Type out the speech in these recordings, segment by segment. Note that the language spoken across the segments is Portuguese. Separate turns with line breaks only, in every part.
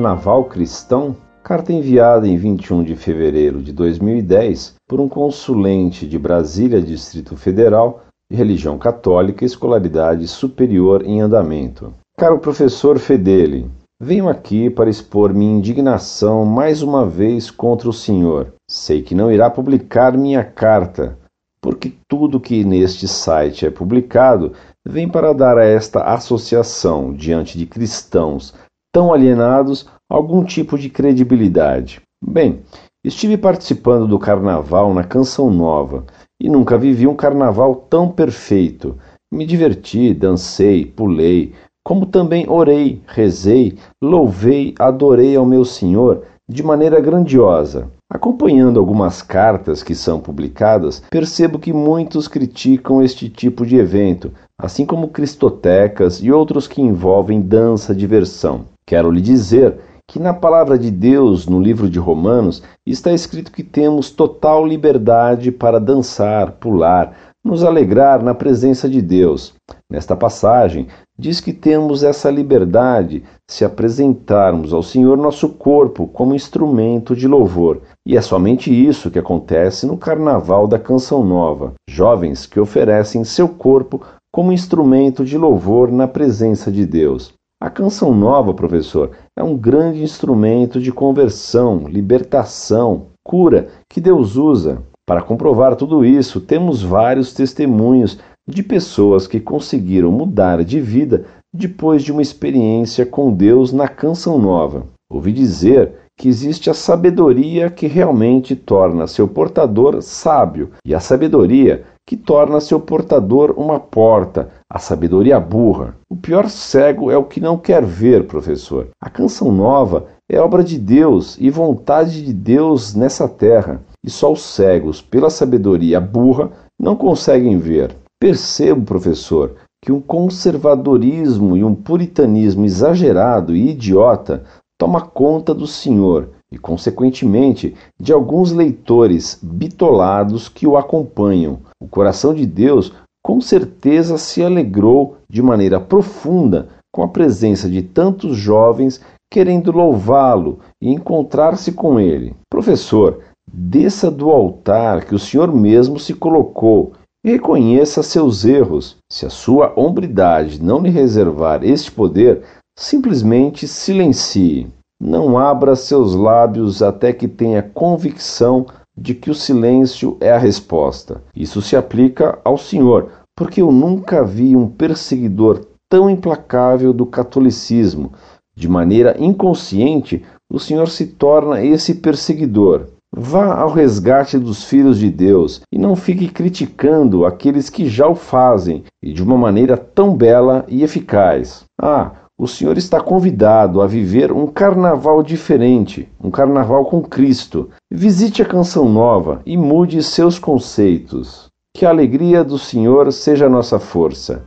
Carnaval Cristão? Carta enviada em 21 de fevereiro de 2010 por um consulente de Brasília, Distrito Federal, de religião católica e escolaridade superior em andamento. Caro professor Fedeli, venho aqui para expor minha indignação mais uma vez contra o senhor. Sei que não irá publicar minha carta, porque tudo que neste site é publicado vem para dar a esta associação, diante de cristãos tão alienados, algum tipo de credibilidade. Bem, estive participando do carnaval na Canção Nova e nunca vivi um carnaval tão perfeito. Me diverti, dancei, pulei, como também orei, rezei, louvei, adorei ao meu Senhor de maneira grandiosa. Acompanhando algumas cartas que são publicadas, percebo que muitos criticam este tipo de evento, assim como cristotecas e outros que envolvem dança, diversão. Quero lhe dizer que na palavra de Deus, no livro de Romanos, está escrito que temos total liberdade para dançar, pular, nos alegrar na presença de Deus. Nesta passagem, diz que temos essa liberdade se apresentarmos ao Senhor nosso corpo como instrumento de louvor. E é somente isso que acontece no Carnaval da Canção Nova. Jovens que oferecem seu corpo como instrumento de louvor na presença de Deus. A canção nova, professor, é um grande instrumento de conversão, libertação, cura que Deus usa. Para comprovar tudo isso, temos vários testemunhos de pessoas que conseguiram mudar de vida depois de uma experiência com Deus na canção nova. Ouvi dizer que existe a sabedoria que realmente torna seu portador sábio e a sabedoria que torna seu portador uma porta, a sabedoria burra. O pior cego é o que não quer ver, professor. A canção nova é obra de Deus e vontade de Deus nessa terra e só os cegos, pela sabedoria burra, não conseguem ver. Percebo, professor, que um conservadorismo e um puritanismo exagerado e idiota toma conta do senhor e, consequentemente, de alguns leitores bitolados que o acompanham. O coração de Deus com certeza se alegrou de maneira profunda com a presença de tantos jovens querendo louvá-lo e encontrar-se com ele. Professor, Desça do altar que o Senhor mesmo se colocou e reconheça seus erros. Se a sua hombridade não lhe reservar este poder, simplesmente silencie. Não abra seus lábios até que tenha convicção de que o silêncio é a resposta. Isso se aplica ao Senhor, porque eu nunca vi um perseguidor tão implacável do catolicismo. De maneira inconsciente, o Senhor se torna esse perseguidor. Vá ao resgate dos filhos de Deus e não fique criticando aqueles que já o fazem e de uma maneira tão bela e eficaz. Ah, o Senhor está convidado a viver um carnaval diferente, um carnaval com Cristo. Visite a Canção Nova e mude seus conceitos. Que a alegria do Senhor seja a nossa força.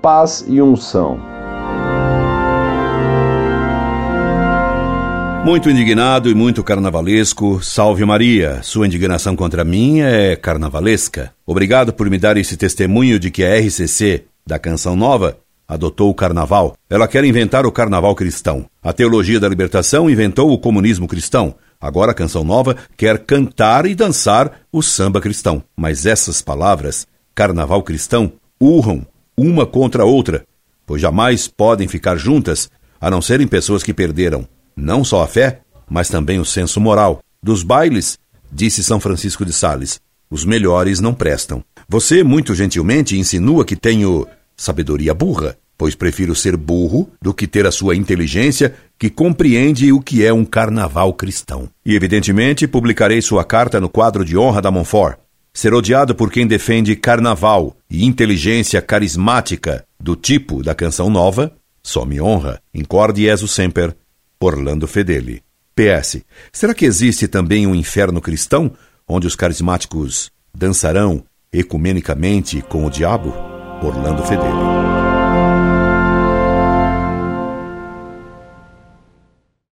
Paz e unção.
Muito indignado e muito carnavalesco, salve Maria. Sua indignação contra mim é carnavalesca. Obrigado por me dar esse testemunho de que a RCC, da Canção Nova, adotou o carnaval. Ela quer inventar o carnaval cristão. A teologia da libertação inventou o comunismo cristão. Agora a Canção Nova quer cantar e dançar o samba cristão. Mas essas palavras, carnaval cristão, urram uma contra a outra, pois jamais podem ficar juntas, a não serem pessoas que perderam não só a fé, mas também o senso moral. Dos bailes, disse São Francisco de Sales, os melhores não prestam. Você, muito gentilmente, insinua que tenho sabedoria burra, pois prefiro ser burro do que ter a sua inteligência que compreende o que é um carnaval cristão. E, evidentemente, publicarei sua carta no quadro de honra da Montfort. Ser odiado por quem defende carnaval e inteligência carismática do tipo da canção nova só me honra. Incorde Jesus Semper, Orlando Fedeli. PS. Será que existe também um inferno cristão onde os carismáticos dançarão ecumenicamente com o diabo? Orlando Fedeli.